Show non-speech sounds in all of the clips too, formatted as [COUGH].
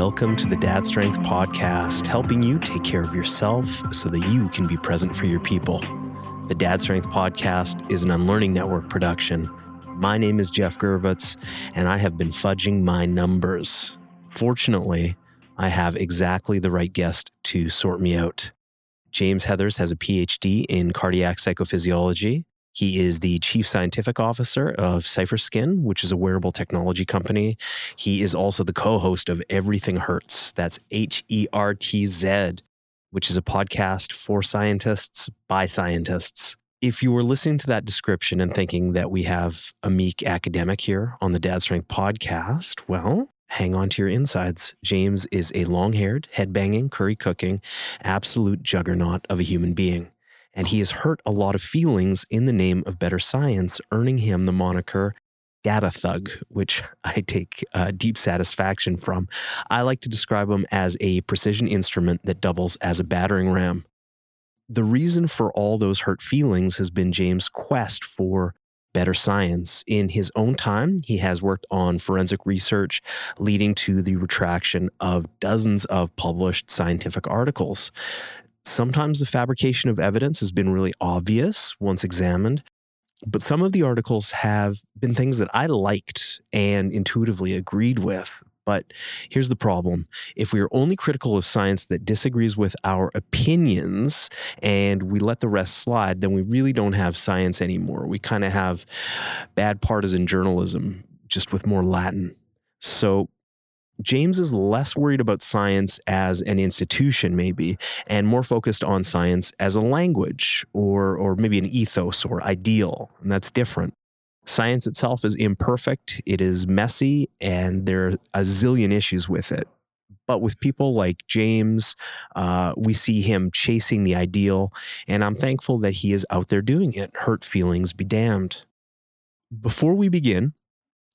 Welcome to the Dad Strength Podcast, helping you take care of yourself so that you can be present for your people. The Dad Strength Podcast is an Unlearning Network production. My name is Jeff Gervitz, and I have been fudging my numbers. Fortunately, I have exactly the right guest to sort me out. James Heathers has a PhD in cardiac psychophysiology he is the chief scientific officer of Cipher Skin, which is a wearable technology company. He is also the co host of Everything Hertz. That's H E R T Z, which is a podcast for scientists by scientists. If you were listening to that description and thinking that we have a meek academic here on the Dad Strength podcast, well, hang on to your insides. James is a long haired, head banging, curry cooking, absolute juggernaut of a human being and he has hurt a lot of feelings in the name of better science, earning him the moniker data thug, which [LAUGHS] I take uh, deep satisfaction from. I like to describe him as a precision instrument that doubles as a battering ram. The reason for all those hurt feelings has been James' quest for better science. In his own time, he has worked on forensic research, leading to the retraction of dozens of published scientific articles. Sometimes the fabrication of evidence has been really obvious once examined, but some of the articles have been things that I liked and intuitively agreed with. But here's the problem if we are only critical of science that disagrees with our opinions and we let the rest slide, then we really don't have science anymore. We kind of have bad partisan journalism, just with more Latin. So James is less worried about science as an institution, maybe, and more focused on science as a language or, or maybe an ethos or ideal. And that's different. Science itself is imperfect, it is messy, and there are a zillion issues with it. But with people like James, uh, we see him chasing the ideal, and I'm thankful that he is out there doing it. Hurt feelings be damned. Before we begin,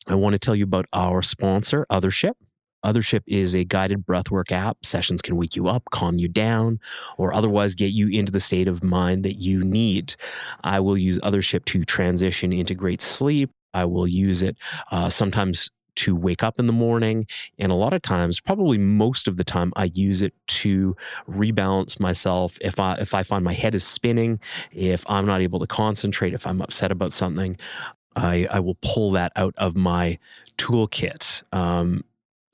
I want to tell you about our sponsor, Othership. Othership is a guided breathwork app. Sessions can wake you up, calm you down, or otherwise get you into the state of mind that you need. I will use Othership to transition into great sleep. I will use it uh, sometimes to wake up in the morning. And a lot of times, probably most of the time, I use it to rebalance myself. If I if I find my head is spinning, if I'm not able to concentrate, if I'm upset about something, I, I will pull that out of my toolkit. Um,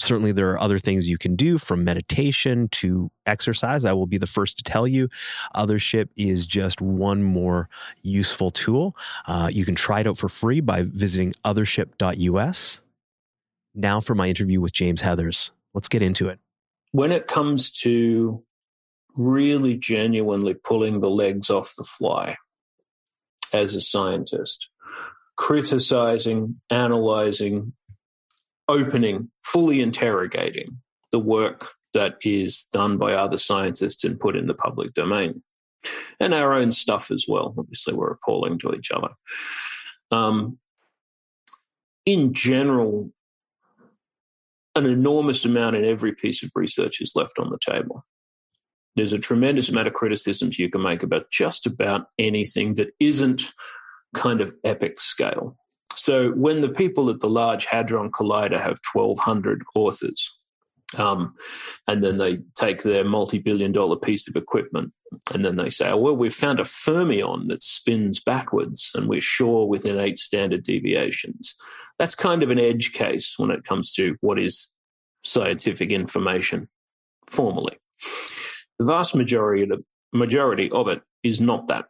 certainly there are other things you can do from meditation to exercise i will be the first to tell you othership is just one more useful tool. Uh, you can try it out for free by visiting othership.us now for my interview with james heathers. Let's get into it. When it comes to really genuinely pulling the legs off the fly as a scientist criticizing analyzing opening, fully interrogating the work that is done by other scientists and put in the public domain. And our own stuff as well. Obviously, we're appalling to each other. Um, in general, an enormous amount in every piece of research is left on the table. There's a tremendous amount of criticisms you can make about just about anything that isn't kind of epic scale. So when the people at the Large Hadron Collider have 1,200 authors, um, and then they take their multi-billion dollar piece of equipment and then they say, oh, well, we've found a fermion that spins backwards and we're sure within eight standard deviations. That's kind of an edge case when it comes to what is scientific information formally. The vast majority of, the, majority of it is not that.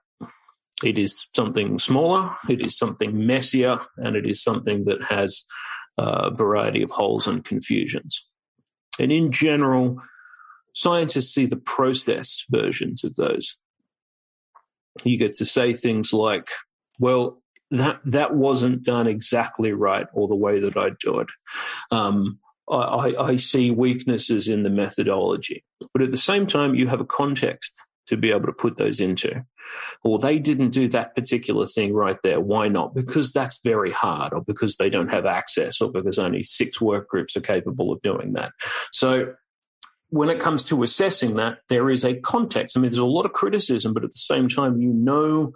It is something smaller, it is something messier, and it is something that has a variety of holes and confusions. And in general, scientists see the process versions of those. You get to say things like, well, that that wasn't done exactly right or the way that I'd do it. Um, I, I, see weaknesses in the methodology. But at the same time, you have a context to be able to put those into. Or they didn't do that particular thing right there. Why not? Because that's very hard, or because they don't have access, or because only six work groups are capable of doing that. So when it comes to assessing that, there is a context. I mean, there's a lot of criticism, but at the same time, you know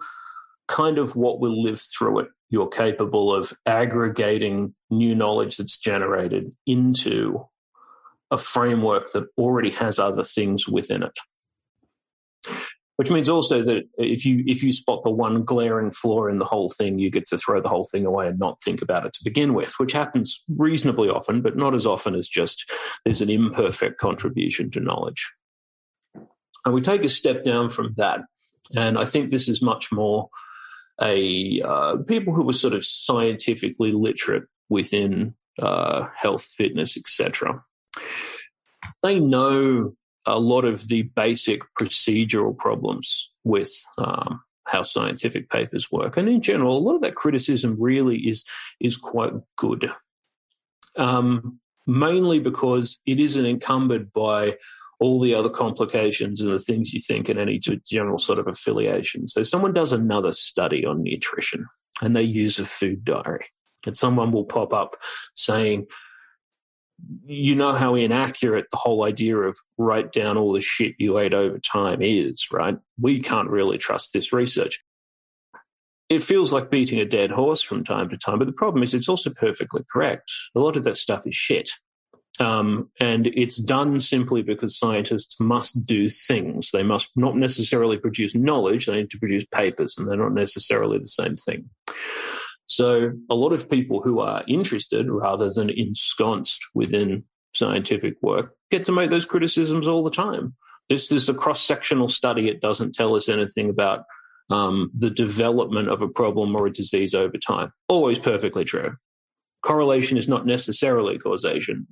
kind of what will live through it. You're capable of aggregating new knowledge that's generated into a framework that already has other things within it. Which means also that if you if you spot the one glaring flaw in the whole thing, you get to throw the whole thing away and not think about it to begin with, which happens reasonably often, but not as often as just there's an imperfect contribution to knowledge. And we take a step down from that, and I think this is much more a uh, people who were sort of scientifically literate within uh, health, fitness, etc. They know a lot of the basic procedural problems with um, how scientific papers work, and in general, a lot of that criticism really is is quite good. Um, mainly because it isn't encumbered by all the other complications and the things you think in any general sort of affiliation. So, someone does another study on nutrition and they use a food diary, and someone will pop up saying, you know how inaccurate the whole idea of write down all the shit you ate over time is, right? We can't really trust this research. It feels like beating a dead horse from time to time, but the problem is it's also perfectly correct. A lot of that stuff is shit. Um, and it's done simply because scientists must do things. They must not necessarily produce knowledge, they need to produce papers, and they're not necessarily the same thing. So, a lot of people who are interested rather than ensconced within scientific work get to make those criticisms all the time. This is a cross sectional study, it doesn't tell us anything about um, the development of a problem or a disease over time. Always perfectly true correlation is not necessarily causation.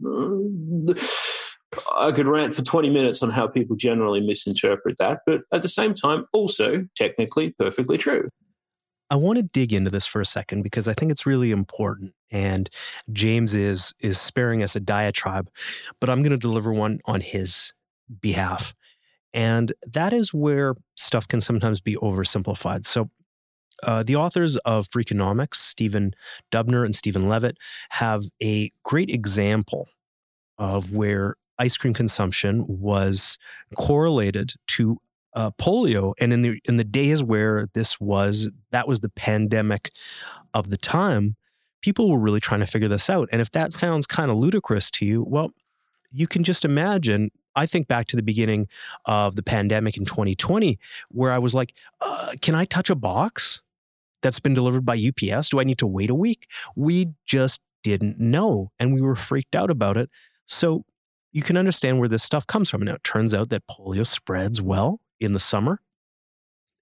I could rant for 20 minutes on how people generally misinterpret that, but at the same time, also technically perfectly true. I want to dig into this for a second because I think it's really important. And James is is sparing us a diatribe, but I'm going to deliver one on his behalf. And that is where stuff can sometimes be oversimplified. So uh, the authors of Freakonomics, Stephen Dubner and Steven Levitt, have a great example of where ice cream consumption was correlated to uh, polio, and in the in the days where this was that was the pandemic of the time, people were really trying to figure this out. And if that sounds kind of ludicrous to you, well, you can just imagine I think back to the beginning of the pandemic in 2020, where I was like, uh, can I touch a box? that's been delivered by UPS? Do I need to wait a week? We just didn't know and we were freaked out about it. So you can understand where this stuff comes from. Now, it turns out that polio spreads well in the summer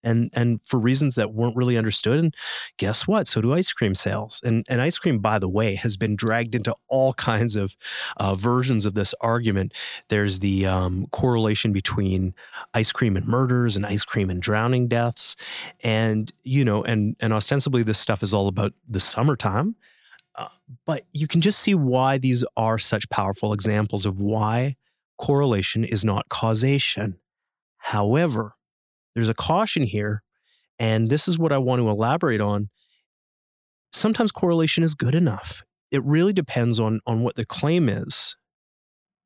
and and for reasons that weren't really understood and guess what? So do ice cream sales and and ice cream by the way has been dragged into all [LAUGHS] kinds of uh, versions of this argument. There's the um, correlation between ice cream and murders and ice cream and drowning deaths and you know and and ostensibly this stuff is all about the summertime uh, but you can just see why these are such powerful examples of why correlation is not causation however there's a caution here, and this is what I want to elaborate on. Sometimes correlation is good enough. It really depends on, on what the claim is.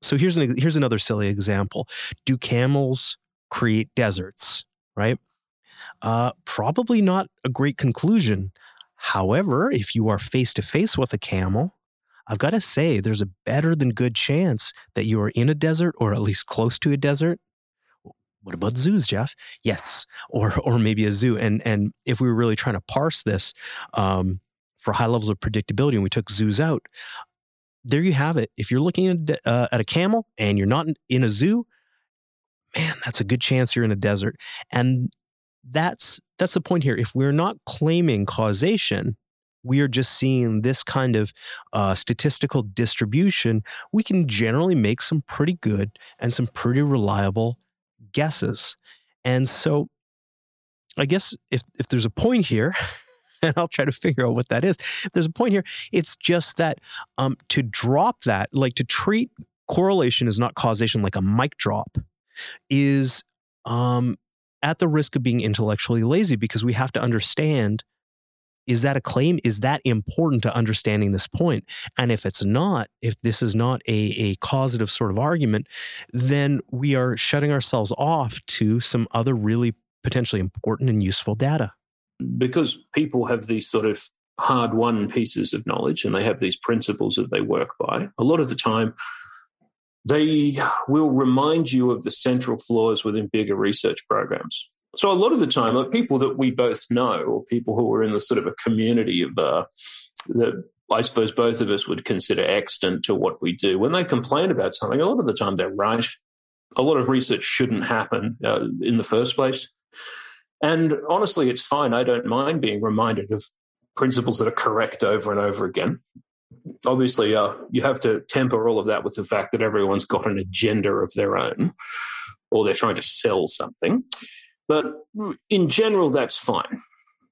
So here's an, here's another silly example. Do camels create deserts? Right? Uh, probably not a great conclusion. However, if you are face to face with a camel, I've got to say there's a better than good chance that you are in a desert or at least close to a desert what about zoos, Jeff? Yes, or [LAUGHS] or maybe a zoo. And and if we were really trying to parse this um, for high levels of predictability, and we took zoos out, there you have it. If you're looking at, uh, at a camel and you're not in a zoo, man, that's a good chance you're in a desert. And that's that's the point here. If we're not claiming causation, we are just seeing this kind of uh, statistical distribution. We can generally make some pretty good and some pretty reliable guesses. And so I guess if if there's a point here, [LAUGHS] and I'll try to figure out what that is. If there's a point here, it's just that um, to drop that, like to treat correlation is not causation like a mic drop, is um, at the risk of being intellectually lazy because we have to understand is that a claim? Is that important to understanding this point? And if it's not, if this is not a, a causative sort of argument, then we are shutting ourselves off to some other really potentially important and useful data. Because people have these sort of hard won pieces of knowledge and they have these principles that they work by, a lot of the time they will remind you of the central flaws within bigger research programs. So a lot of the time, like people that we both know, or people who are in the sort of a community of uh, that I suppose both of us would consider extant to what we do, when they complain about something, a lot of the time they're right. A lot of research shouldn't happen uh, in the first place. And honestly, it's fine. I don't mind being reminded of principles that are correct over and over again. Obviously, uh, you have to temper all of that with the fact that everyone's got an agenda of their own, or they're trying to sell something. But in general, that's fine.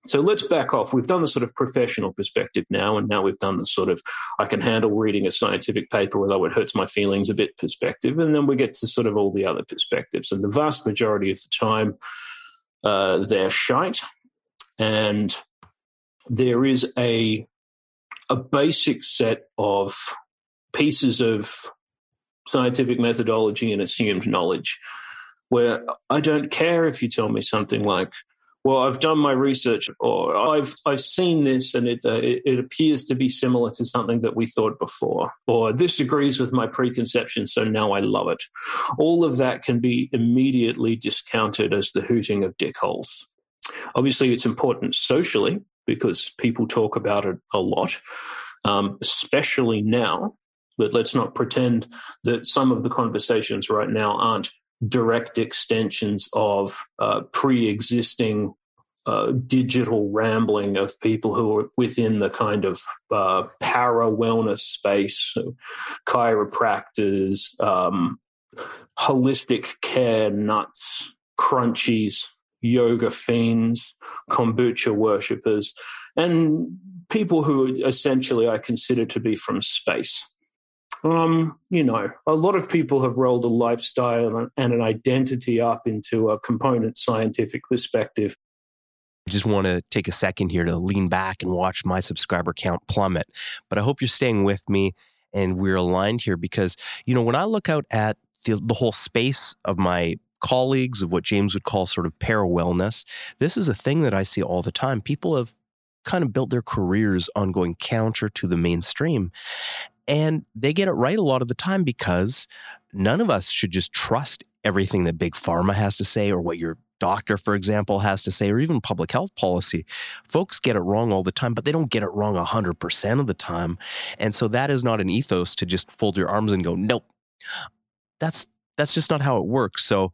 So let's back off. We've done the sort of professional perspective now, and now we've done the sort of I can handle reading a scientific paper, although it hurts my feelings a bit perspective. And then we get to sort of all the other perspectives. And the vast majority of the time, uh, they're shite. And there is a a basic set of pieces of scientific methodology and assumed knowledge where I don't care if you tell me something like, well, I've done my research, or I've I've seen this, and it, uh, it, it appears to be similar to something that we thought before, or this agrees with my preconception, so now I love it. All of that can be immediately discounted as the hooting of dickholes. Obviously, it's important socially because people talk about it a lot, um, especially now. But let's not pretend that some of the conversations right now aren't direct extensions of uh, pre existing uh, digital rambling of people who are within the kind of uh, para wellness space, so chiropractors, um, holistic care nuts, crunchies, yoga fiends, kombucha worshippers, and people who essentially I consider to be from space. Um, you know, a lot of people have rolled a lifestyle and an identity up into a component scientific perspective. I just want to take a second here to lean back and watch my subscriber count plummet. But I hope you're staying with me and we're aligned here because, you know, when I look out at the, the whole space of my colleagues, of what James would call sort of para wellness, this is a thing that I see all the time. People have kind of built their careers on going counter to the mainstream. And they get it right a lot of the time because none of us should just trust everything that big pharma has to say or what your doctor, for example, has to say, or even public health policy. Folks get it wrong all the time, but they don't get it wrong 100% of the time. And so that is not an ethos to just fold your arms and go, nope. That's that's just not how it works. So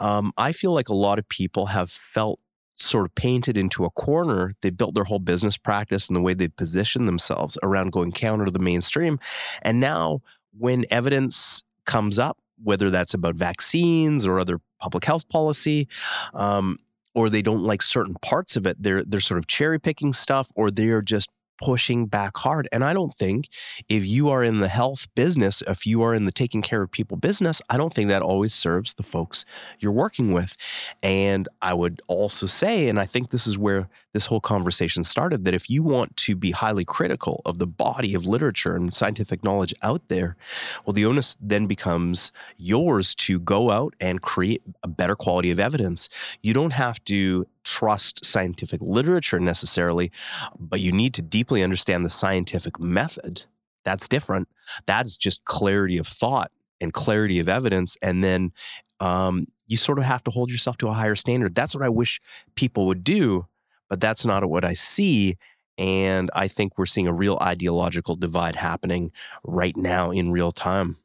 um, I feel like a lot of people have felt sort of painted into a corner. They built their whole business practice and the way they position themselves around going counter to the mainstream. And now, when evidence comes up, whether that's about vaccines or other public health policy, um, or they don't like certain parts of it, they're they're sort of cherry picking stuff, or they're just pushing back hard. And I don't think if you are in the health business, if you are in the taking care of people business, I don't think that always serves the folks you're working with. And I would also say, and I think this is where this whole conversation started, that if you want to be highly critical of the body of literature and scientific knowledge out there, well, the onus then becomes yours to go out and create a better quality of evidence. You don't have to trust scientific literature necessarily, but you need to deeply understand the scientific method. That's different. That's just clarity of thought and clarity of evidence. And then um, you sort of have to hold yourself to a higher standard. That's what I wish people would do, but that's not what I see. And I think we're seeing a real ideological divide happening right now in real time.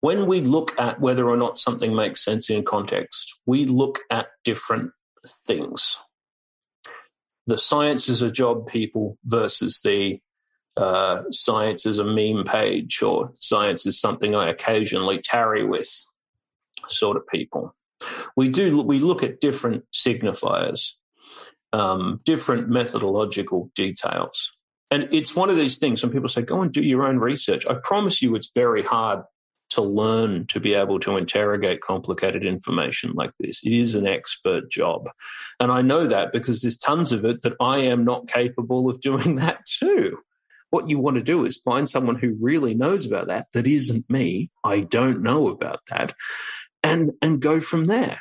When we look at whether or not something makes sense in context, we look at different things. The science is a job people versus the uh, science is a meme page or science is something I occasionally tarry with sort of people. We do we look at different signifiers, um, different methodological details. And it's one of these things when people say, go and do your own research. I promise you it's very hard to learn to be able to interrogate complicated information like this. It is an expert job. And I know that because there's tons of it that I am not capable of doing [LAUGHS] that too. What you want to do is find someone who really knows about that, that isn't me. I don't know about that. And, and go from there.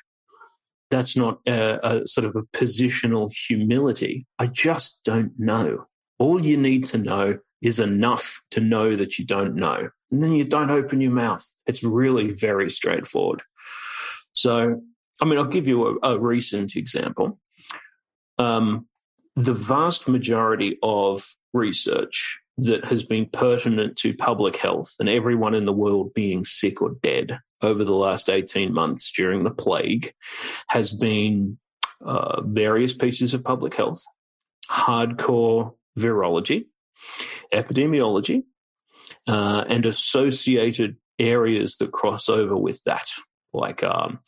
That's not a, a sort of a positional humility. I just don't know. All you need to know is enough to know that you don't know and then you don't open your mouth. It's really very straightforward. So, I mean, I'll give you a, a recent example. Um, the vast majority of research that has been pertinent to public health and everyone in the world being sick or dead over the last 18 months during the plague has been uh, various pieces of public health, hardcore virology, epidemiology, uh, and associated areas that cross over with that, like um,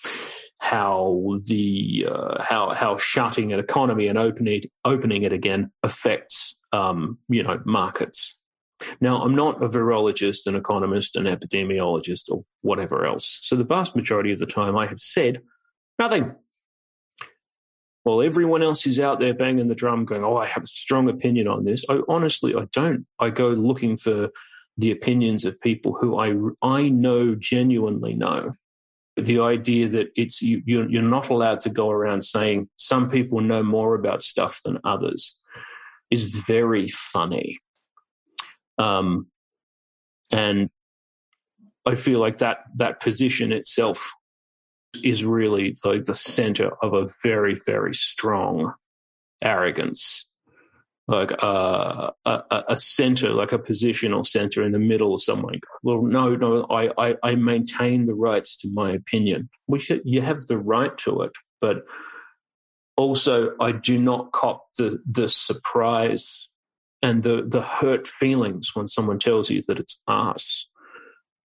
how the uh, how how shutting an economy and opening opening it again affects um, you know markets. Now, I'm not a virologist, an economist, an epidemiologist, or whatever else. So the vast majority of the time, I have said nothing. While everyone else is out there banging the drum, going, "Oh, I have a strong opinion on this," I honestly I don't. I go looking for the opinions of people who I I know genuinely know the idea that it's you, you're, you're not allowed to go around saying some people know more about stuff than others is very funny. Um, and I feel like that that position itself is really like the center of a very very strong arrogance like uh, a, a center, like a positional center in the middle of someone. Well, no, no, I, I, I maintain the rights to my opinion, which you have the right to it, but also I do not cop the the surprise and the the hurt feelings when someone tells you that it's us.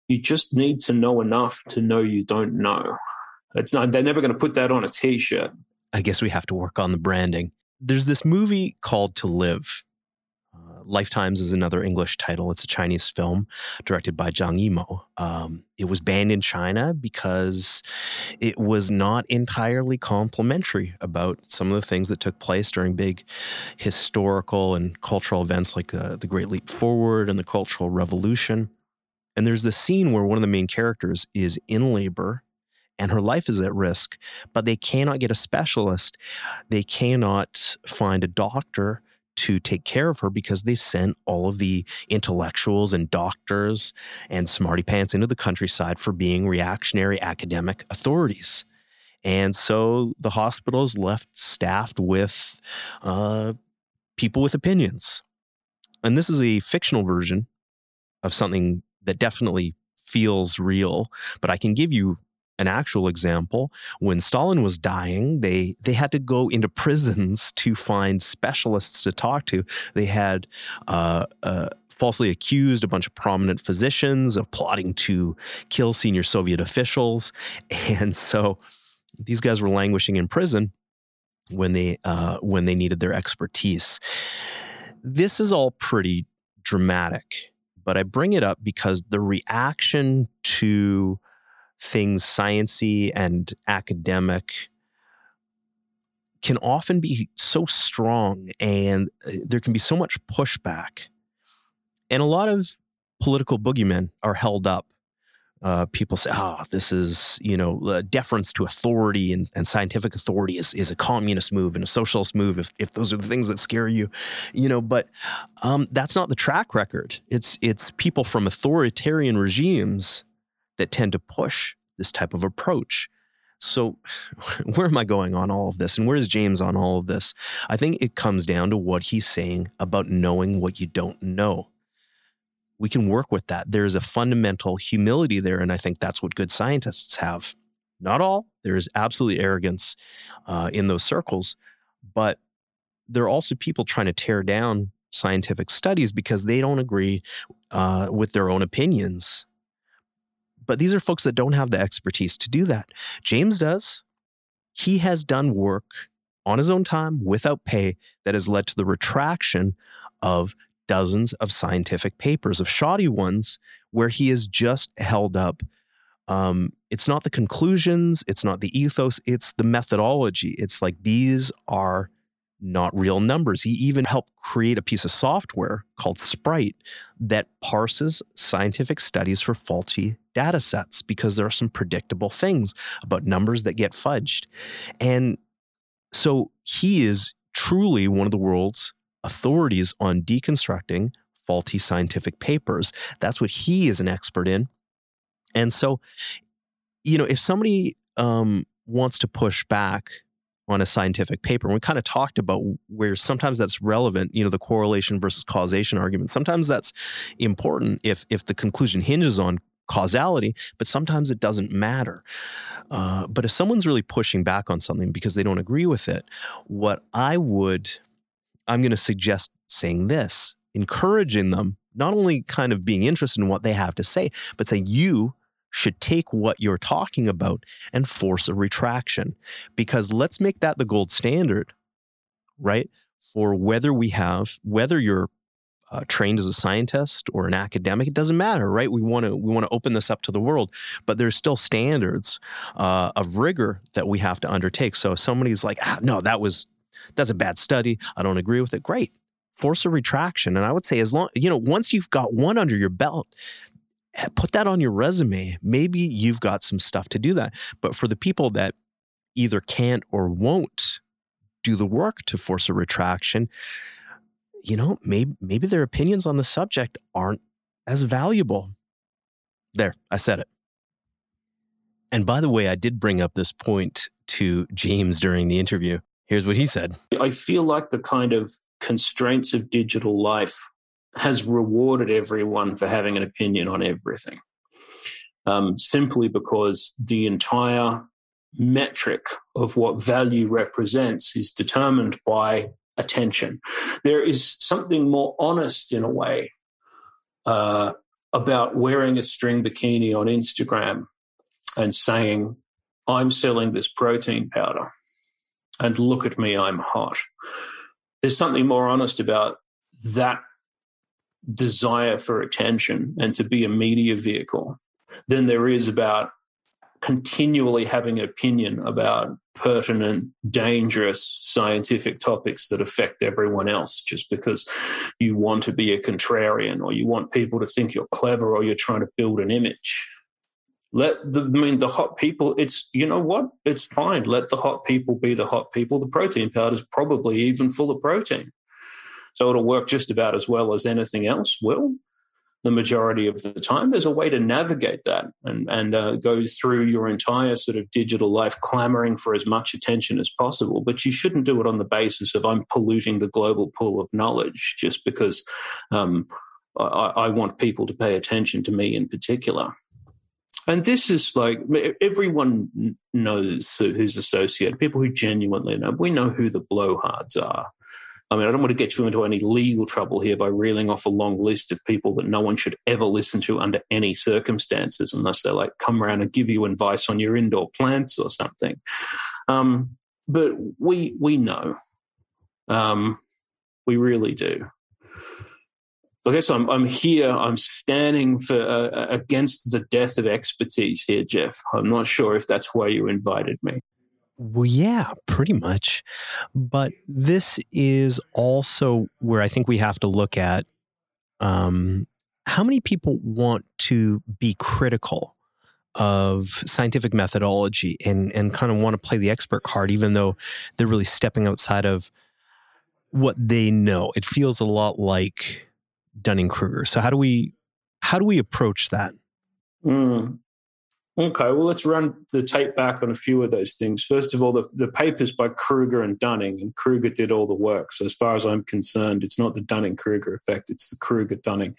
You just need to know enough to know you don't know. It's not. They're never going to put that on a T-shirt. I guess we have to work on the branding. There's this movie called To Live. Lifetimes is another English title. It's a Chinese film directed by Zhang Yimou. Um, it was banned in China because it was not entirely complimentary about some of the things that took place during big historical and cultural events like uh, the Great Leap Forward and the Cultural Revolution. And there's this scene where one of the main characters is in labor and her life is at risk, but they cannot get a specialist. They cannot find a doctor to take care of her because they've sent all of the intellectuals and doctors and smarty pants into the countryside for being reactionary academic authorities. And so the hospital is left staffed with uh, people with opinions. And this is a fictional version of something that definitely feels real, but I can give you an actual example. When Stalin was dying, they they had to go into prisons [LAUGHS] to find specialists to talk to. They had uh, uh, falsely accused a bunch of prominent physicians of plotting to kill senior Soviet officials, [LAUGHS] and so these guys were languishing in prison when they uh, when they needed their expertise. This is all pretty dramatic, but I bring it up because the reaction to things sciency and academic can often be so strong and uh, there can be so much pushback. And a lot of political boogeymen are held up. Uh, people say, oh, this is, you know, uh, deference to authority and, and scientific authority is, is a communist move and a socialist move if, if those are the things that scare you, you know, but um, that's not the track record. It's, it's people from authoritarian regimes that tend to push this type of approach. So, [SIGHS] where am I going on all of this? And where is James on all of this? I think it comes down to what he's saying about knowing what you don't know. We can work with that. There's a fundamental humility there. And I think that's what good scientists have. Not all, there's absolutely arrogance uh, in those circles, but there are also people trying to tear down scientific studies because they don't agree uh, with their own opinions but these are folks that don't have the expertise to do that. James does. He has done work on his own time without pay that has led to the retraction of dozens of scientific papers, of shoddy ones, where he has just held up. Um, it's not the conclusions, it's not the ethos, it's the methodology. It's like these are not real numbers. He even helped create a piece of software called Sprite that parses scientific studies for faulty data sets because there are some predictable things about numbers that get fudged. And so he is truly one of the world's authorities on deconstructing faulty scientific papers. That's what he is an expert in. And so, you know, if somebody um, wants to push back on a scientific paper. And we kind of talked about where sometimes that's relevant, you know, the correlation versus causation argument. Sometimes that's important if if the conclusion hinges on causality, but sometimes it doesn't matter. Uh, but if someone's really pushing back on something because they don't agree with it, what I would, I'm going to suggest saying this, encouraging them, not only kind of being interested in what they have to say, but say, you should take what you're talking about and force a retraction. Because let's make that the gold standard, right? For whether we have, whether you're uh, trained as a scientist or an academic, it doesn't matter, right? We want to we want to open this up to the world, but there's still standards uh, of rigor that we have to undertake. So if somebody's like, ah, no, that was that's a bad study, I don't agree with it. Great, force a retraction, and I would say as long you know once you've got one under your belt. Eh, put that on your resume. Maybe you've got some stuff to do that. But for the people that either can't or won't do the work to force a retraction, you know, maybe maybe their opinions on the subject aren't as valuable. There, I said it. And by the way, I did bring up this point to James during the interview. Here's what he said. I feel like the kind of constraints of digital life has rewarded everyone for having an opinion on everything. Um, simply because the entire metric of what value represents is determined by attention. There is something more honest in a way uh, about wearing a string bikini on Instagram and saying, I'm selling this protein powder and look at me, I'm hot. There's something more honest about that desire for attention and to be a media vehicle than there is about continually having an opinion about pertinent, dangerous scientific topics that affect everyone else just because you want to be a contrarian or you want people to think you're clever or you're trying to build an image. Let the, I mean, the hot people, it's, you know what? It's fine. Let the hot people be the hot people. The protein powder is probably even full of protein. So it'll work just about as well as anything else will the majority of the time. There's a way to navigate that and, and uh, go through your entire sort of digital life clamoring for as much attention as possible. But you shouldn't do it on the basis of I'm polluting the global pool of knowledge just because um, I, I want people to pay attention to me in particular. And this is like everyone knows who's associated, people who genuinely know. We know who the blowhards are. I mean, I don't want to get you into any legal trouble here by reeling off a long list of people that no one should ever listen to under any circumstances unless they like come around and give you advice on your indoor plants or something. Um, but we we know, um, we really do. I guess I'm I'm here. I'm standing for uh, against the death of expertise here, Jeff. I'm not sure if that's why you invited me. Well, yeah, pretty much. But this is also where I think we have to look at um, how many people want to be critical of scientific methodology and and kind of want to play the expert card, even though they're really stepping outside of what they know. It feels a lot like Dunning Kruger. So how do we how do we approach that? Mm. Okay, well, let's run the tape back on a few of those things. First of all, the, the papers by Kruger and Dunning, and Kruger did all the work. So, as far as I'm concerned, it's not the Dunning Kruger effect, it's the Kruger Dunning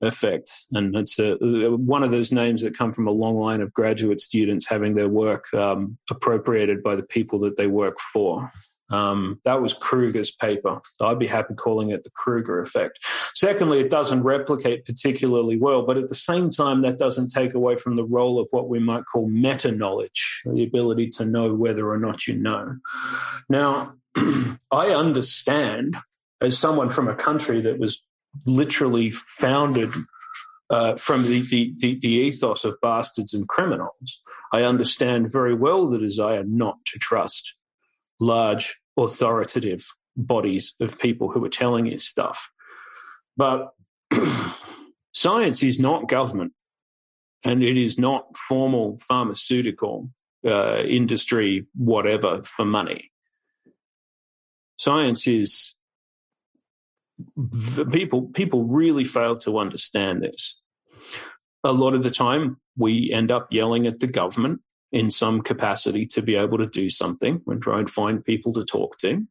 effect. And it's a, one of those names that come from a long line of graduate students having their work um, appropriated by the people that they work for. Um, that was Kruger's paper. I'd be happy calling it the Kruger effect. Secondly, it doesn't replicate particularly well, but at the same time, that doesn't take away from the role of what we might call meta knowledge, the ability to know whether or not you know. Now, [CLEARS THROAT] I understand as someone from a country that was literally founded uh, from the, the, the, the ethos of bastards and criminals, I understand very well the desire not to trust large authoritative bodies of people who are telling you stuff. But [CLEARS THROAT] science is not government and it is not formal pharmaceutical uh, industry, whatever, for money. Science is people people really fail to understand this. A lot of the time, we end up yelling at the government in some capacity to be able to do something and try and find people to talk to.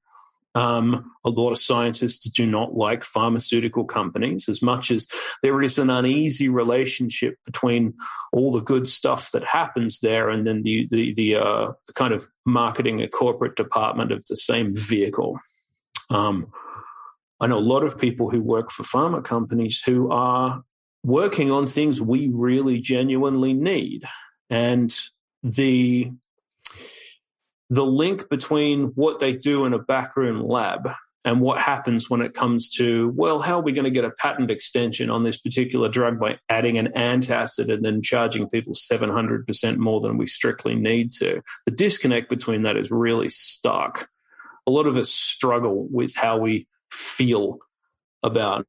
Um, a lot of scientists do not like pharmaceutical companies as much as there is an uneasy relationship between all the good stuff that happens there and then the the, the, uh, kind of marketing a corporate department of the same vehicle. Um, I know a lot of people who work for pharma companies who are working on things we really genuinely need, and the the link between what they do in a backroom lab and what happens when it comes to, well, how are we going to get a patent extension on this particular drug by adding an antacid and then charging people 700% more than we strictly need to? The disconnect between that is really stark. A lot of us struggle with how we feel about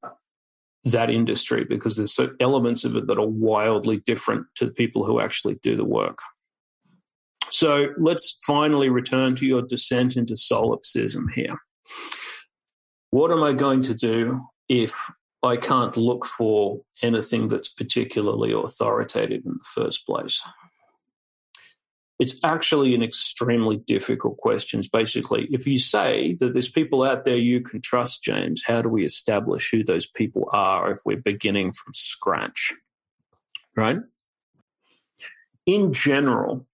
that industry because there's elements of it that are wildly different to the people who actually do the work. So let's finally return to your descent into solipsism here. What am I going to do if I can't look for anything that's particularly authoritative in the first place? It's actually an extremely difficult question. Basically, if you say that there's people out there you can trust, James, how do we establish who those people are if we're beginning from scratch? Right? In general,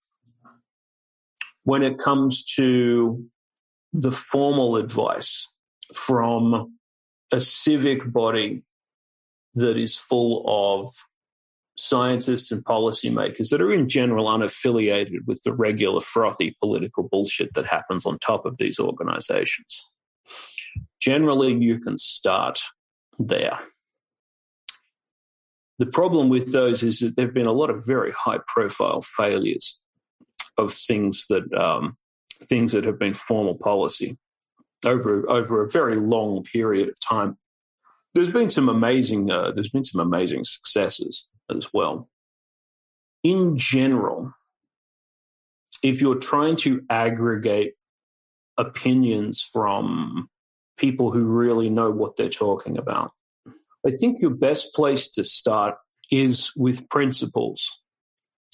when it comes to the formal advice from a civic body that is full of scientists and policymakers that are in general unaffiliated with the regular frothy political bullshit that happens on top of these organizations. Generally, you can start there. The problem with those is that there have been a lot of very high profile failures of things that um, things that have been formal policy over over a very long period of time. There's been some amazing uh, there's been some amazing successes as well. In general, if you're trying to aggregate opinions from people who really know what they're talking about, I think your best place to start is with principles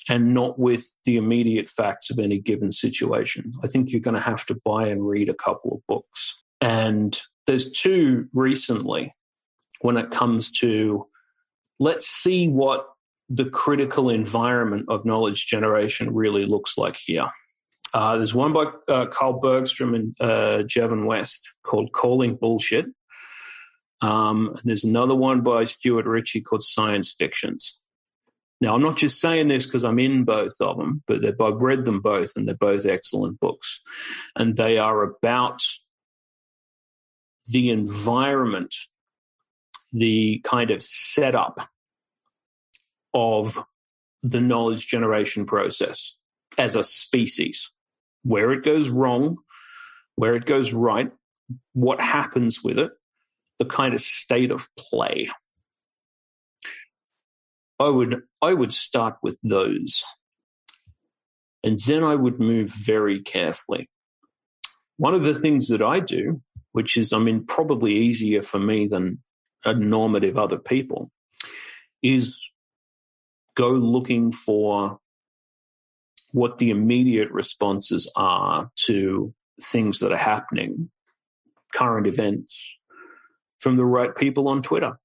and not with the immediate facts of any given situation. I think you're going to have to buy and read a couple of books. And there's two recently when it comes to let's see what the critical environment of knowledge generation really looks like here. Uh, there's one by uh, Carl Bergstrom and uh, Jevin West called Calling Bullshit. Um, there's another one by Stuart Ritchie called Science Fictions. Now, I'm not just saying this because I'm in both of them, but I've read them both and they're both excellent books. And they are about the environment, the kind of setup of the knowledge generation process as a species, where it goes wrong, where it goes right, what happens with it, the kind of state of play. I would I would start with those. And then I would move very carefully. One of the things that I do, which is I mean probably easier for me than a normative other people, is go looking for what the immediate responses are to things that are happening, current events, from the right people on Twitter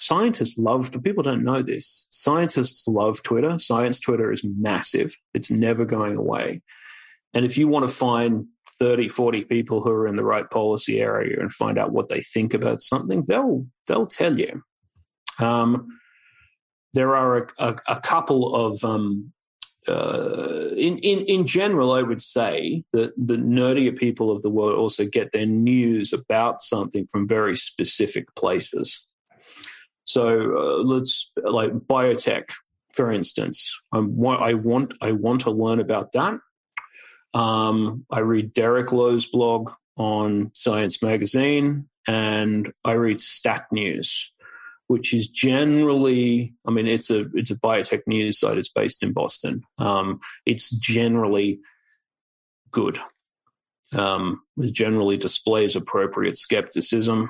scientists love, the people don't know this, scientists love Twitter. Science Twitter is massive, it's never going away. And if you want to find 30, 40 people who are in the right policy area and find out what they think about something, they'll, they'll tell you. Um, there are a, a, a couple of um, uh, in, in, in general, I would say that the nerdier people of the world also get their news about something from very specific places. So uh, let's like biotech, for instance. Um, I want I want to learn about that. Um, I read Derek Lowe's blog on Science Magazine, and I read Stat News, which is generally, I mean, it's a it's a biotech news site. It's based in Boston. Um, it's generally good. Um, it generally displays appropriate skepticism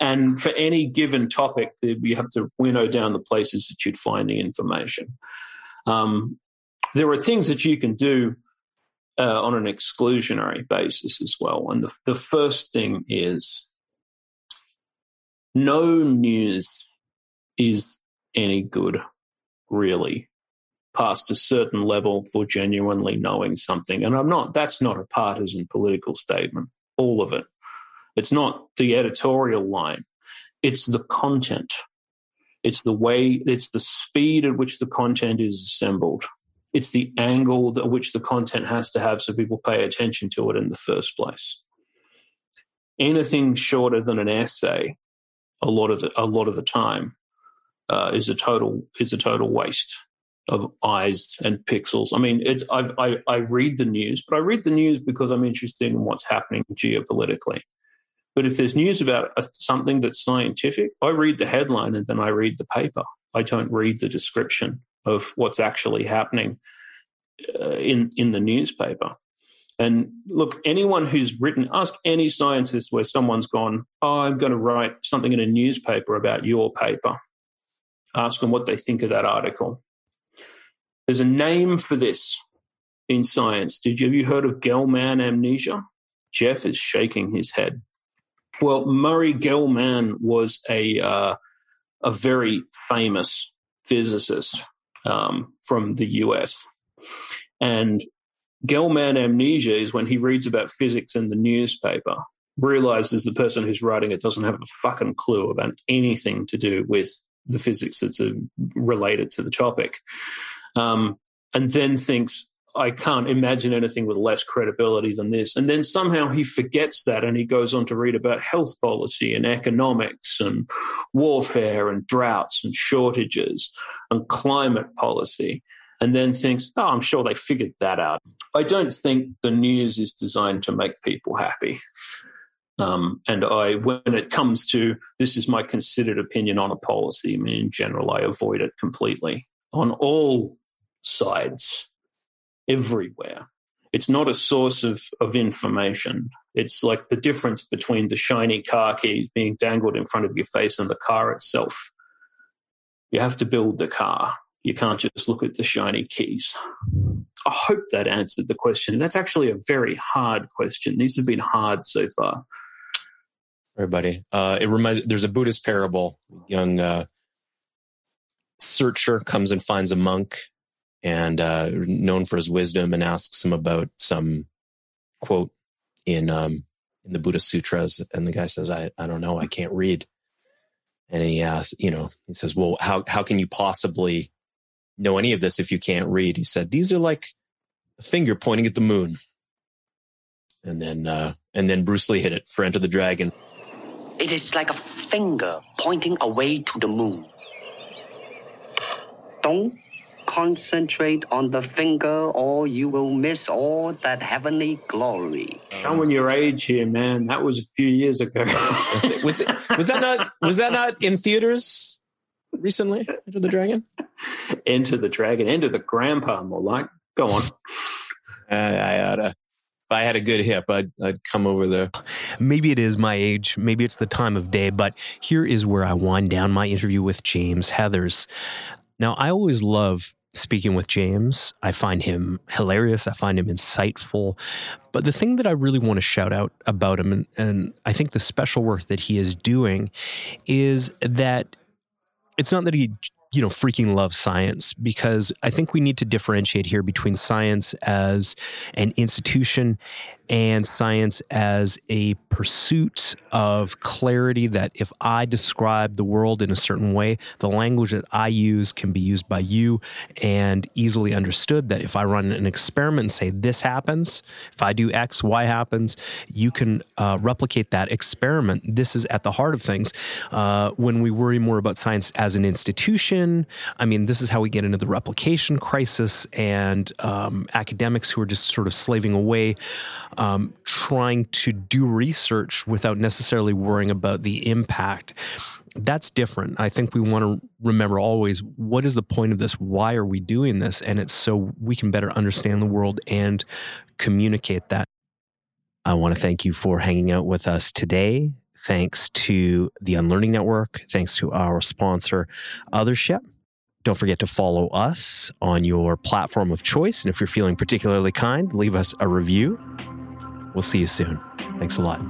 And for any given topic, you have to winnow down the places that you'd find the information. Um, there are things that you can do uh, on an exclusionary basis as well. And the, the first thing is no news is any good, really, past a certain level for genuinely knowing something. And I'm not, that's not a partisan political statement, all of it. It's not the editorial line, it's the content. It's the way, it's the speed at which the content is assembled. It's the angle at which the content has to have so people pay attention to it in the first place. Anything shorter than an essay, a lot of the, a lot of the time, uh, is a total is a total waste of eyes and pixels. I mean, it's I, I I read the news, but I read the news because I'm interested in what's happening geopolitically. But if there's news about something that's scientific, I read the headline and then I read the paper. I don't read the description of what's actually happening uh, in in the newspaper. And look, anyone who's written, ask any scientist where someone's gone, oh, I'm going to write something in a newspaper about your paper. Ask them what they think of that article. There's a name for this in science. Did you have you heard of Gell-Mann amnesia? Jeff is shaking his head. Well, Murray Gell-Mann was a uh, a very famous physicist um, from the US, and Gell-Mann amnesia is when he reads about physics in the newspaper, realizes the person who's writing it doesn't have a fucking clue about anything to do with the physics that's uh, related to the topic, um, and then thinks, I can't imagine anything with less credibility than this. And then somehow he forgets that and he goes on to read about health policy and economics and warfare and droughts and shortages and climate policy. And then thinks, oh, I'm sure they figured that out. I don't think the news is designed to make people happy. Um, and I, when it comes to this is my considered opinion on a policy, I mean, in general, I avoid it completely on all sides everywhere. It's not a source of, of information. It's like the difference between the shiny car keys being dangled in front of your face and the car itself. You have to build the car. You can't just look at the shiny keys. I hope that answered the question. That's actually a very hard question. These have been hard so far. Everybody, uh, it reminds. There's a Buddhist parable. Young uh, searcher comes and finds a monk and uh, known for his wisdom, and asks him about some quote in um, in the Buddha Sutras, and the guy says, "I I don't know, I can't read." And he asks, you know, he says, "Well, how how can you possibly know any of this if you can't read?" He said, "These are like a finger pointing at the moon." And then uh, and then Bruce Lee hit it for Enter the Dragon. It is like a finger pointing away to the moon. Don't concentrate on the finger or you will miss all that heavenly glory. Showing your age here, man. That was a few years ago. was, it, was that not was that not in theaters recently? Enter the Dragon? Enter the Dragon. Enter the Grandpa, more like. Go on. Uh, I oughta if I had a good hip, I'd, I'd come over there. Maybe it is my age, maybe it's the time of day, but here is where I wind down my interview with James Heathers. Now, I always love speaking with James. I find him hilarious. I find him insightful. But the thing that I really want to shout out about him, and, and, I think the special work that he is doing, is that it's not that he you know freaking loves science because i think we need to differentiate here between science as an institution and science as a pursuit of clarity that if I describe the world in a certain way, the language that I use can be used by you and easily understood. That if I run an experiment and say this happens, if I do X, Y happens, you can uh, replicate that experiment. This is at the heart of things. Uh, when we worry more about science as an institution, I mean, this is how we get into the replication crisis and um, academics who are just sort of slaving away um, trying to do research without necessarily worrying about the impact. That's different. I think we want to remember always what is the point of this? Why are we doing this? And it's so we can better understand the world and communicate that. I want to thank you for hanging out with us today. Thanks to the Unlearning Network. Thanks to our sponsor, Othership. Don't forget to follow us on your platform of choice. And if you're feeling particularly kind, leave us a review. We'll see you soon. Thanks a lot.